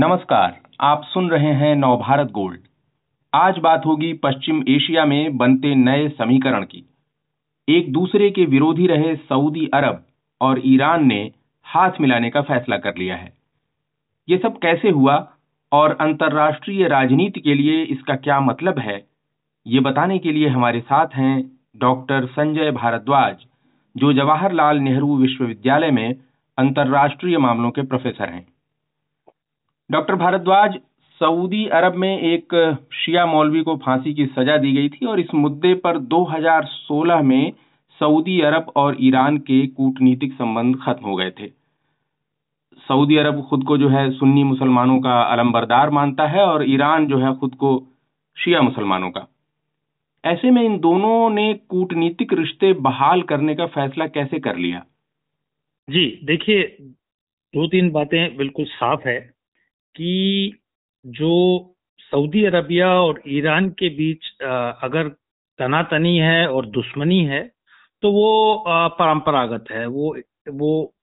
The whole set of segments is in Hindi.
नमस्कार, आप सुन रहे हैं नवभारत गोल्ड। आज बात होगी पश्चिम एशिया में बनते नए समीकरण की। एक दूसरे के विरोधी रहे सऊदी अरब और ईरान ने हाथ मिलाने का फैसला कर लिया है। ये सब कैसे हुआ और अंतर्राष्ट्रीय राजनीति के लिए इसका क्या मतलब है, ये बताने के लिए हमारे साथ हैं डॉक्टर संजय भारद्वाज, जो जवाहरलाल नेहरू विश्वविद्यालय में अंतर्राष्ट्रीय मामलों के प्रोफेसर हैं। डॉक्टर भारद्वाज, सऊदी अरब में एक शिया मौलवी को फांसी की सजा दी गई थी और इस मुद्दे पर 2016 में सऊदी अरब और ईरान के कूटनीतिक संबंध खत्म हो गए थे। सऊदी अरब खुद को जो है सुन्नी मुसलमानों का अलमबरदार मानता है और ईरान जो है खुद को शिया मुसलमानों का। ऐसे में इन दोनों ने कूटनीतिक रिश्ते बहाल करने का फैसला कैसे कर लिया? जी, देखिए, दो तीन बातें बिल्कुल साफ़ है। कि जो सऊदी अरबिया और ईरान के बीच अगर तनातनी है और दुश्मनी है तो वो परंपरागत है। वो वो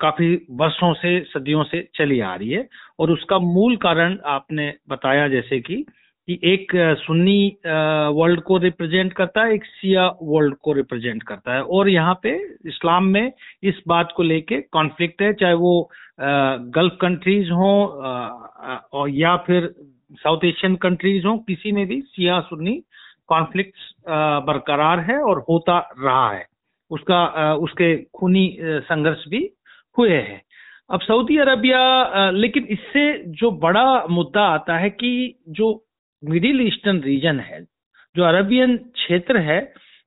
काफ़ी वर्षों से सदियों से चली आ रही है और उसका मूल कारण आपने बताया जैसे कि कि एक सुन्नी वर्ल्ड को रिप्रेजेंट करता है, एक सिया वर्ल्ड को रिप्रेजेंट करता है। और यहाँ पे इस्लाम में इस बात को लेके कॉन्फ्लिक्ट है, चाहे वो गल्फ कंट्रीज़ हों और या फिर साउथ एशियन कंट्रीज़ हों, किसी में भी सिया सुन्नी कॉन्फ्लिक्ट बरकरार है और होता रहा है। उसका उसके खूनी संघर्ष भी हुए हैं। अब सऊदी अरबिया लेकिन इससे जो बड़ा मुद्दा आता है कि जो मिडिल ईस्टर्न रीजन है, जो अरबियन क्षेत्र है,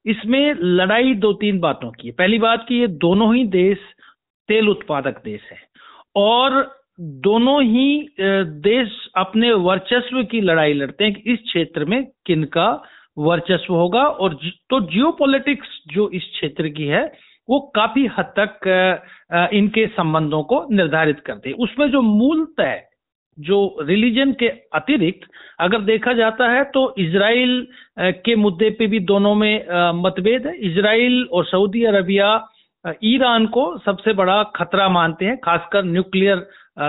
इसमें लड़ाई दो तीन बातों की पहली बात कि ये दोनों ही देश तेल उत्पादक देश है और दोनों ही देश अपने वर्चस्व की लड़ाई लड़ते हैं कि इस क्षेत्र में किनका वर्चस्व होगा और तो जियोपॉलिटिक्स जो इस क्षेत्र की है, वो काफ़ी हद तक इनके संबंधों को निर्धारित करते हैं। उसमें जो मूलतः जो रिलीजन के अतिरिक्त अगर देखा जाता है तो इसराइल के मुद्दे पे भी दोनों में मतभेद है। इसराइल और सऊदी अरबिया ईरान को सबसे बड़ा खतरा मानते हैं खासकर न्यूक्लियर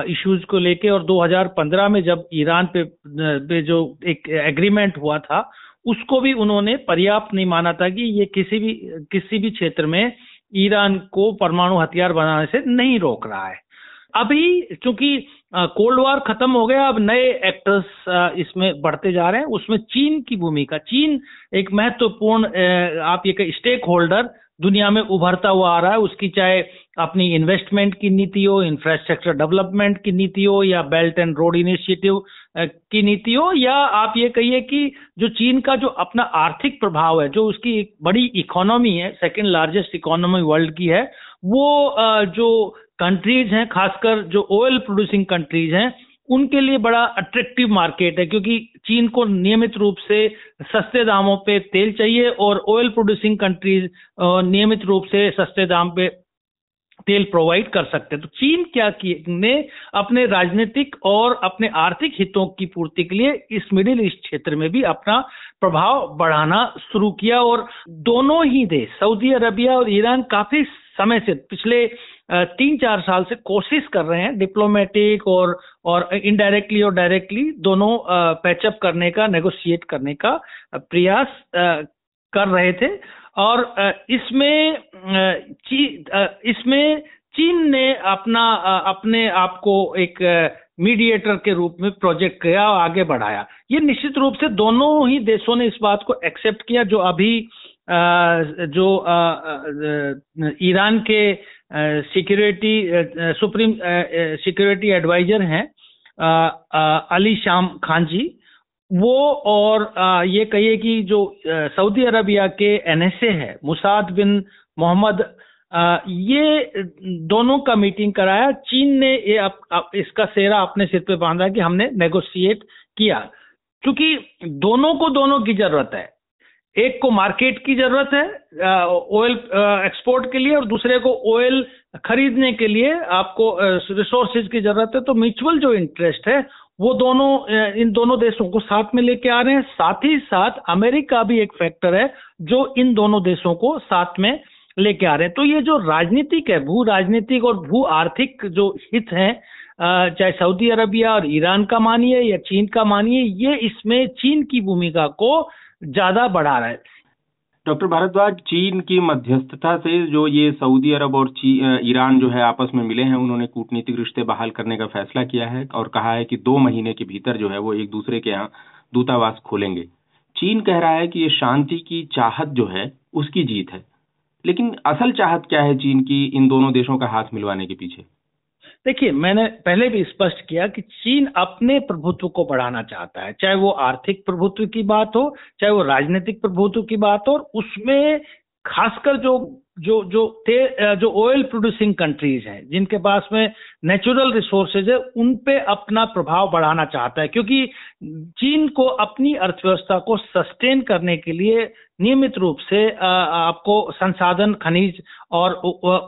इश्यूज़ को लेके। और 2015 में जब ईरान पे, पे जो एक एग्रीमेंट हुआ था उसको भी उन्होंने पर्याप्त नहीं माना था कि ये किसी भी किसी भी क्षेत्र में ईरान को परमाणु हथियार बनाने से नहीं रोक रहा है। अभी चूँकि कोल्ड वॉर खत्म हो गया, अब नए एक्टर्स इसमें बढ़ते जा रहे हैं। उसमें चीन की भूमिका, चीन एक महत्वपूर्ण आप ये स्टेक होल्डर दुनिया में उभरता हुआ आ रहा है। उसकी चाहे अपनी इन्वेस्टमेंट की नीति हो इंफ्रास्ट्रक्चर डेवलपमेंट की नीति हो, या बेल्ट एंड रोड इनिशिएटिव की नीति हो, या आप ये कहिए कि जो चीन का जो अपना आर्थिक प्रभाव है, जो उसकी एक बड़ी इकोनॉमी है सेकेंड लार्जेस्ट इकोनॉमी वर्ल्ड की है, वो जो कंट्रीज़ हैं, खासकर जो ऑयल प्रोड्यूसिंग कंट्रीज़ हैं, उनके लिए बड़ा अट्रैक्टिव मार्केट है, क्योंकि चीन को नियमित रूप से सस्ते दामों पे तेल चाहिए और ऑयल प्रोड्यूसिंग कंट्रीज़ नियमित रूप से सस्ते दाम पे तेल प्रोवाइड कर सकते हैं। तो चीन क्या ने अपने राजनीतिक और अपने आर्थिक हितों की पूर्ति के लिए इस मिडिल ईस्ट क्षेत्र में भी अपना प्रभाव बढ़ाना शुरू किया और दोनों ही देश, सऊदी अरबिया और ईरान, काफ़ी समय से पिछले तीन चार साल से कोशिश कर रहे हैं डिप्लोमेटिक और और इनडायरेक्टली और डायरेक्टली दोनों पैचअप करने का नेगोशिएट करने का प्रयास कर रहे थे। और इसमें ची, इसमें चीन ने अपना अपने आप को एक मीडिएटर के रूप में प्रोजेक्ट किया और आगे बढ़ाया। ये निश्चित रूप से दोनों ही देशों ने इस बात को एक्सेप्ट किया जो अभी जो ईरान के सिक्योरिटी सुप्रीम सिक्योरिटी एडवाइजर हैं अली शाम खान जी। वो और ये कहिए कि जो सऊदी अरबिया के एनएसए है मुसाद बिन मोहम्मद ये दोनों का मीटिंग कराया। चीन ने ये अप, अप, इसका सेरा अपने सिर पे बांधा कि हमने नेगोशिएट किया। क्योंकि दोनों को दोनों की ज़रूरत है। एक को मार्केट की ज़रूरत है ऑयल एक्सपोर्ट के लिए और दूसरे को ऑयल खरीदने के लिए आपको रिसोर्सेज की ज़रूरत है। तो म्यूचुअल जो इंटरेस्ट है, वो दोनों इन दोनों देशों को साथ में लेके आ रहे हैं। साथ ही साथ अमेरिका भी एक फैक्टर है, जो इन दोनों देशों को साथ में लेके आ रहे हैं। तो ये जो राजनीतिक है, भू राजनीतिक और भू आर्थिक जो हित हैं चाहे सऊदी अरबिया और ईरान का मानिए या चीन का मानिए, ये इसमें चीन की भूमिका को ज़्यादा बढ़ा रहा है। डॉक्टर भारद्वाज, चीन की मध्यस्थता से जो ये सऊदी अरब और ईरान जो है आपस में मिले हैं, उन्होंने कूटनीतिक रिश्ते बहाल करने का फैसला किया है और कहा है कि दो महीने के भीतर जो है वो एक दूसरे के यहाँ दूतावास खोलेंगे। चीन कह रहा है कि ये शांति की चाहत जो है, उसकी जीत है। लेकिन असल चाहत क्या है चीन की इन दोनों देशों का हाथ मिलवाने के पीछे? देखिए, मैंने पहले भी स्पष्ट किया कि चीन अपने प्रभुत्व को बढ़ाना चाहता है। चाहे वो आर्थिक प्रभुत्व की बात हो, चाहे वो राजनीतिक प्रभुत्व की बात हो, और उसमें खासकर जो जो जो ते, जो ऑयल प्रोड्यूसिंग कंट्रीज़ हैं जिनके पास में नेचुरल रिसोर्सेज है उन पे अपना प्रभाव बढ़ाना चाहता है। क्योंकि चीन को अपनी अर्थव्यवस्था को सस्टेन करने के लिए नियमित रूप से आपको संसाधन खनिज और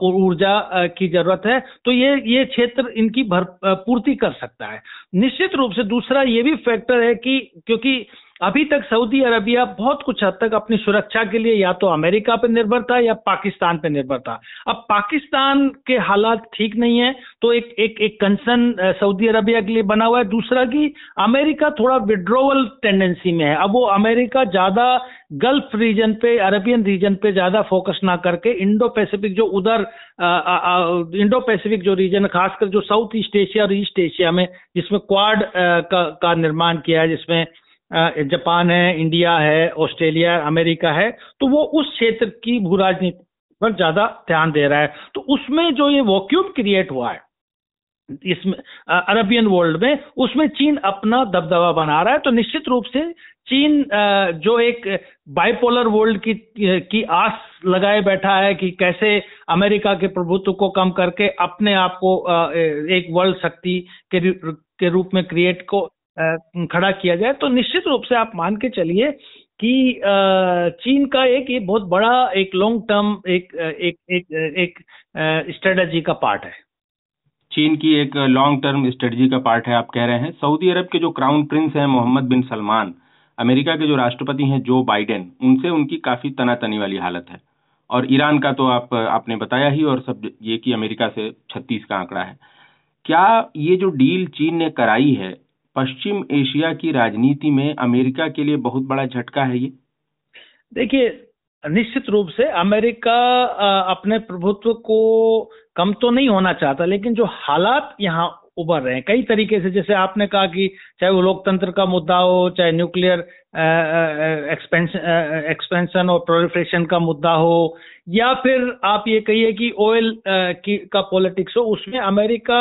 ऊर्जा की ज़रूरत है तो ये ये क्षेत्र इनकी भर पूर्ति कर सकता है। निश्चित रूप से दूसरा ये भी फैक्टर है कि क्योंकि अभी तक सऊदी अरबिया बहुत कुछ हद तक अपनी सुरक्षा के लिए या तो अमेरिका पर निर्भर था या पाकिस्तान पर निर्भर था। अब पाकिस्तान के हालात ठीक नहीं है तो एक एक एक कंसर्न सऊदी अरबिया के लिए बना हुआ है। दूसरा कि अमेरिका थोड़ा विड्रोवल टेंडेंसी में है। अब वो अमेरिका ज़्यादा गल्फ रीजन पे अरबियन रीजन पे ज़्यादा फोकस ना करके इंडो पैसिफिक जो उधर इंडो पैसिफिक जो रीजन खासकर जो साउथ ईस्ट एशिया और ईस्ट एशिया में जिसमें क्वाड का, का निर्माण किया है जिसमें जापान है, इंडिया है, ऑस्ट्रेलिया, अमेरिका है तो वो उस क्षेत्र की भू राजनीति पर ज़्यादा ध्यान दे रहा है। तो उसमें जो ये वॉक्यूम क्रिएट हुआ है, इसमें अरबियन वर्ल्ड में, उसमें चीन अपना दबदबा बना रहा है। तो निश्चित रूप से चीन जो एक बाइपोलर वर्ल्ड की की आस लगाए बैठा है कि कैसे अमेरिका के प्रभुत्व को कम करके अपने आप को एक वर्ल्ड शक्ति के के रूप में क्रिएट को खड़ा किया जाए तो निश्चित रूप से आप मान के चलिए कि चीन का एक ये बहुत बड़ा एक लॉन्ग टर्म एक एक एक एक स्ट्रेटजी का पार्ट है। चीन की एक लॉन्ग टर्म स्ट्रेटजी का पार्ट है, आप कह रहे हैं। सऊदी अरब के जो क्राउन प्रिंस हैं, मोहम्मद बिन सलमान, अमेरिका के जो राष्ट्रपति हैं, जो बाइडेन, उनसे उनकी काफ़ी तनातनी वाली हालत है। और ईरान का तो आप, आपने बताया ही, और सब ये कि अमेरिका से 36 का आंकड़ा है। क्या ये जो डील चीन ने कराई है पश्चिम एशिया की राजनीति में अमेरिका के लिए बहुत बड़ा झटका है ये। देखिए, निश्चित रूप से अमेरिका अपने प्रभुत्व को कम तो नहीं होना चाहता, लेकिन जो हालात यहाँ उभर रहे हैं, कई तरीके से, जैसे आपने कहा कि चाहे वो लोकतंत्र का मुद्दा हो, चाहे न्यूक्लियर एक्सपेंशन एक्सपेंशन और प्रोलिफ्रेशन का मुद्दा हो, या फिर आप ये कहिए कि ऑयल की, का पॉलिटिक्स हो, उसमें अमेरिका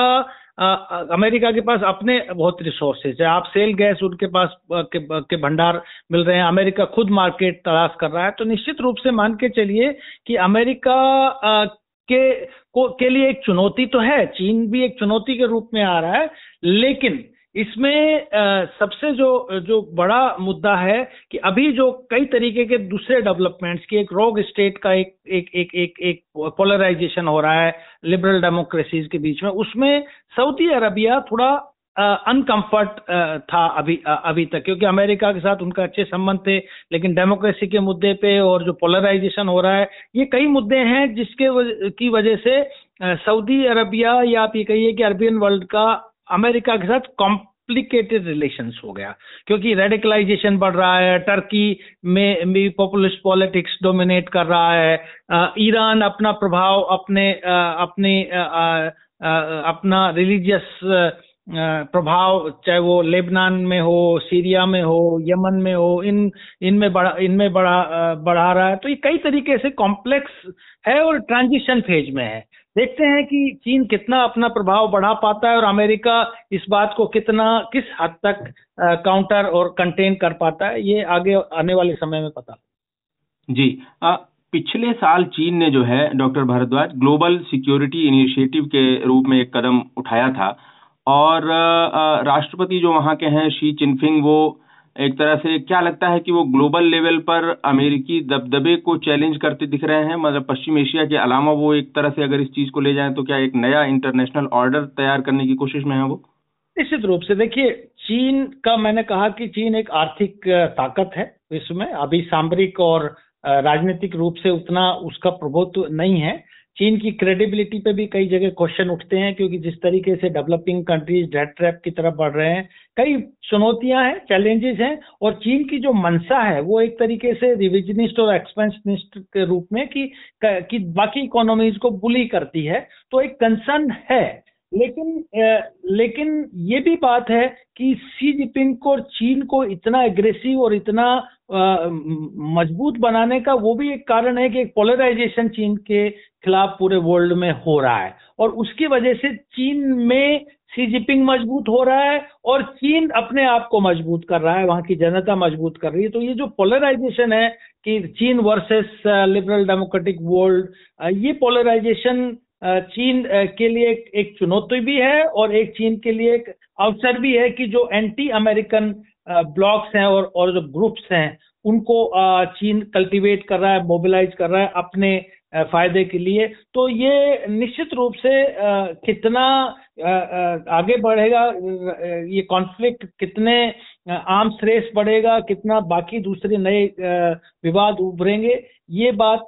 अमेरिका के पास अपने बहुत रिसोर्सेज है। आप सेल गैस उनके पास के, के भंडार मिल रहे हैं। अमेरिका खुद मार्केट तलाश कर रहा है। तो निश्चित रूप से मान के चलिए कि अमेरिका के को के लिए एक चुनौती तो है। चीन भी एक चुनौती के रूप में आ रहा है। लेकिन इसमें सबसे जो जो बड़ा मुद्दा है कि अभी जो कई तरीके के दूसरे डेवलपमेंट्स की एक रोग स्टेट का एक एक एक एक एक पोलराइजेशन हो रहा है लिबरल डेमोक्रेसीज के बीच में उसमें सऊदी अरबिया थोड़ा अनकंफर्ट था अभी अभी तक क्योंकि अमेरिका के साथ उनका अच्छे संबंध थे लेकिन डेमोक्रेसी के मुद्दे पे और जो पोलराइजेशन हो रहा है ये कई मुद्दे हैं जिसके वज, की वजह से सऊदी अरबिया या आप ये कहिए कि अरबियन वर्ल्ड का अमेरिका के साथ कॉम्प्लिकेटेड रिलेशंस हो गया, क्योंकि रेडिकलाइजेशन बढ़ रहा है टर्की में भी पॉपुलिस्ट पॉलिटिक्स डोमिनेट कर रहा है ईरान अपना प्रभाव अपने अपने अपना रिलीजियस प्रभाव, चाहे वो लेबनान में हो, सीरिया में हो, यमन में हो, इन, इनमें बड़ा इनमें बड़ा बढ़ा रहा है। तो ये कई तरीके से कॉम्प्लेक्स है और ट्रांजिशन फ़ेज़ में है। देखते हैं कि चीन कितना अपना प्रभाव बढ़ा पाता है और अमेरिका इस बात को कितना किस हद तक काउंटर और कंटेन कर पाता है ये आगे आने वाले समय में पता जी आ, पिछले साल चीन ने जो है doctor Bhardwaj global security initiative के रूप में एक कदम उठाया था और राष्ट्रपति जो वहाँ के हैं शी चिनफिंग वो एक तरह से क्या लगता है कि वो ग्लोबल लेवल पर अमेरिकी दबदबे को चैलेंज करते दिख रहे हैं? मतलब पश्चिम एशिया के अलावा वो एक तरह से अगर इस चीज़ को ले जाएँ तो क्या एक नया इंटरनेशनल ऑर्डर तैयार करने की कोशिश में है वो? निश्चित रूप से। देखिए, चीन का मैंने कहा कि चीन एक आर्थिक ताकत है विश्व में। अभी सामरिक और राजनीतिक रूप से उतना उसका प्रभुत्व नहीं है। चीन की क्रेडिबिलिटी पे भी कई जगह क्वेश्चन उठते हैं, क्योंकि जिस तरीके से डेवलपिंग कंट्रीज़ डेट ट्रैप की तरफ़ बढ़ रहे हैं, कई चुनौतियाँ हैं चैलेंजेस हैं, और चीन की जो मनसा है, वो एक तरीके से रिविजनिस्ट और एक्सपेंशनिस्ट के रूप में कि कि बाकी इकोनॉमीज को बुली करती है तो एक कंसर्न है। लेकिन लेकिन ये भी बात है कि सी जिपिंग को चीन को इतना एग्रेसिव और इतना मज़बूत बनाने का वो भी एक कारण है कि एक पोलराइजेशन चीन के खिलाफ पूरे वर्ल्ड में हो रहा है। और उसकी वजह से चीन में सी जिपिंग मज़बूत हो रहा है और चीन अपने आप को मज़बूत कर रहा है, वहाँ की जनता मज़बूत कर रही है। तो ये जो पोलराइजेशन है कि चीन वर्सेस लिबरल डेमोक्रेटिक वर्ल्ड ये पोलराइजेशन चीन के लिए एक, चुनौती भी है और एक चीन के लिए एक अवसर भी है कि जो एंटी अमेरिकन ब्लॉक्स हैं और और जो ग्रुप्स हैं उनको चीन कल्टीवेट कर रहा है मोबिलाइज कर रहा है अपने फ़ायदे के लिए। तो ये निश्चित रूप से कितना आगे बढ़ेगा ये कॉन्फ्लिक्ट कितने आर्म्स रेस बढ़ेगा कितना बाकी दूसरे नए विवाद उभरेंगे ये बात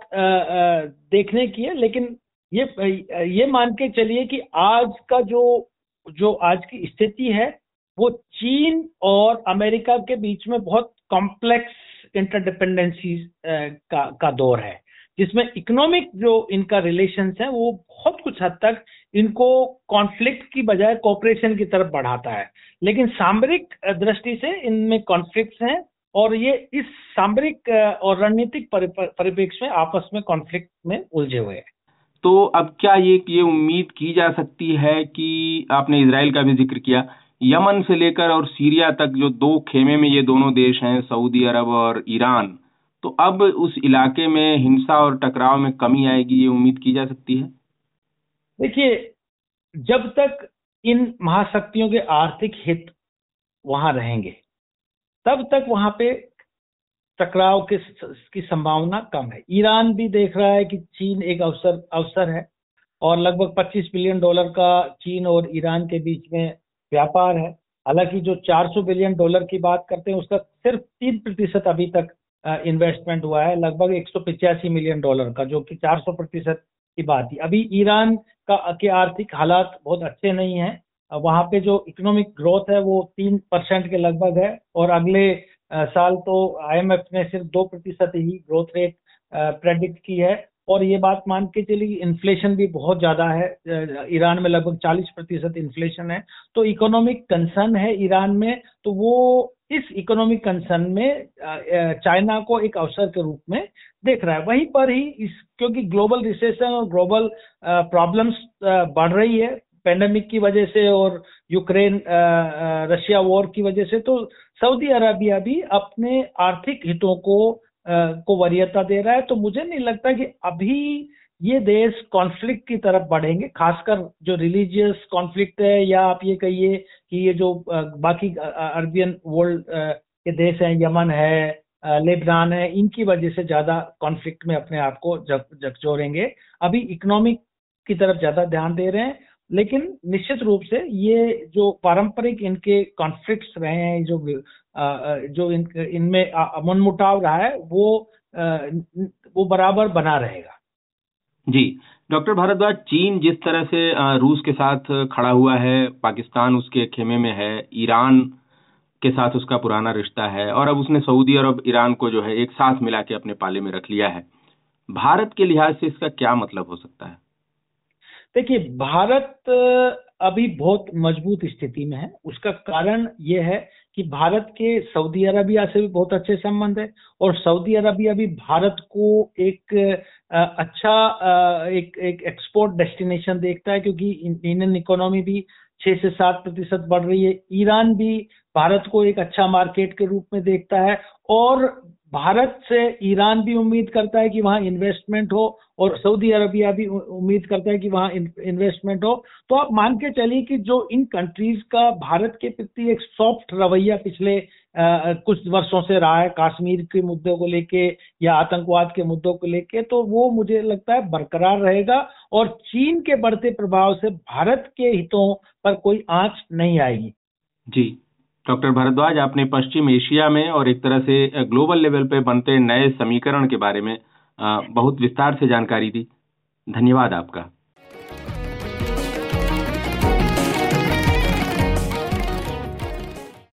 देखने की है लेकिन ये ये मान के चलिए कि आज का जो जो आज की स्थिति है, वो चीन और अमेरिका के बीच में बहुत कॉम्प्लेक्स इंटरडिपेंडेंसी का का दौर है। जिसमें इकोनॉमिक जो इनका रिलेशन है, वो बहुत कुछ हद तक इनको कॉन्फ्लिक्ट की बजाय कॉपरेशन की तरफ़ बढ़ाता है। लेकिन सामरिक दृष्टि से इनमें कॉन्फ्लिक्ट हैं और ये इस सामरिक और रणनीतिक परिप्रेक्ष्य में आपस में कॉन्फ्लिक्ट में उलझे हुए हैं। तो अब क्या ये ये उम्मीद की जा सकती है कि आपने इसराइल का भी ज़िक्र किया? यमन से लेकर और सीरिया तक जो दो खेमे में ये दोनों देश हैं, सऊदी अरब और ईरान तो अब उस इलाके में हिंसा और टकराव में कमी आएगी, ये उम्मीद की जा सकती है? देखिए, जब तक इन महाशक्तियों के आर्थिक हित वहाँ रहेंगे, तब तक वहाँ पे टकराव के की संभावना कम है। ईरान भी देख रहा है कि चीन एक अवसर अवसर है और लगभग 25 बिलियन डॉलर का चीन और ईरान के बीच में व्यापार है। हालाँकि जो 400 बिलियन डॉलर की बात करते हैं, उसका सिर्फ़ तीन प्रतिशत अभी तक इन्वेस्टमेंट हुआ है। लगभग एक मिलियन डॉलर का, जो कि 400 प्रतिशत की बात थी। अभी ईरान का, के आर्थिक हालात बहुत अच्छे नहीं है। वहाँ पे जो इकोनॉमिक ग्रोथ है, वो तीन परसेंट के लगभग है और अगले साल तो आईएमएफ ने सिर्फ़ दो प्रतिशत ही ग्रोथ रेट प्रेडिक्ट की है। और ये बात मान के चली इन्फ्लेशन भी बहुत ज़्यादा है। ईरान में लगभग 40 प्रतिशत इन्फ्लेशन है। तो इकोनॉमिक कंसर्न है ईरान में तो वो इस इकोनॉमिक कंसर्न में चाइना को एक अवसर के रूप में देख रहा है। वहीं पर ही इस, क्योंकि ग्लोबल रिसेशन और ग्लोबल प्रॉब्लम्स बढ़ रही है। पेंडेमिक की वजह से और यूक्रेन रशिया वॉर की वजह से तो सऊदी अरबिया भी अपने आर्थिक हितों को को वरीयता दे रहा है तो मुझे नहीं लगता कि अभी ये देश कॉन्फ्लिक्ट की तरफ़ बढ़ेंगे, खासकर जो रिलीजियस कॉन्फ्लिक्ट है, या आप ये कहिए कि ये जो बाकी अरबियन वर्ल्ड के देश हैं, यमन है लेबनान है, इनकी वजह से ज़्यादा कॉन्फ्लिक्ट में अपने आप को झकझोरेंगे अभी इकोनॉमिक की तरफ़ ज़्यादा ध्यान दे रहे हैं लेकिन निश्चित रूप से ये जो पारंपरिक इनके कॉन्फ्लिक्ट्स रहे हैं, जो जो इन, इनमें मनमुटाव रहा है, वो वो बराबर बना रहेगा। जी। डॉक्टर भारद्वाज, चीन जिस तरह से रूस के साथ खड़ा हुआ है, पाकिस्तान उसके खेमे में है, ईरान के साथ उसका पुराना रिश्ता है, और अब उसने सऊदी अरब, ईरान को जो है एक साथ मिला के अपने पाले में रख लिया है। भारत के लिहाज से इसका क्या मतलब हो सकता है? देखिए, भारत अभी बहुत मज़बूत स्थिति में है। उसका कारण ये है कि भारत के सऊदी अरबिया से भी बहुत अच्छे संबंध है और सऊदी अरबिया भी भारत को एक अच्छा एक एक एक्सपोर्ट डेस्टिनेशन देखता है क्योंकि इंडियन इकोनॉमी भी छह से सात प्रतिशत बढ़ रही है। ईरान भी भारत को एक अच्छा मार्केट के रूप में देखता है और भारत से ईरान भी उम्मीद करता है कि वहाँ इन्वेस्टमेंट हो और सऊदी अरबिया भी उम्मीद करता है कि वहाँ इन्वेस्टमेंट हो। तो आप मान के चलिए कि जो इन कंट्रीज़ का भारत के प्रति एक सॉफ्ट रवैया पिछले आ, कुछ वर्षों से रहा है कश्मीर के मुद्दों को लेके या आतंकवाद के मुद्दों को लेके तो वो मुझे लगता है बरकरार रहेगा और चीन के बढ़ते प्रभाव से भारत के हितों पर कोई आँच नहीं आएगी। जी। डॉक्टर भारद्वाज, आपने पश्चिम एशिया में और एक तरह से ग्लोबल लेवल पे बनते नए समीकरण के बारे में बहुत विस्तार से जानकारी दी। धन्यवाद आपका।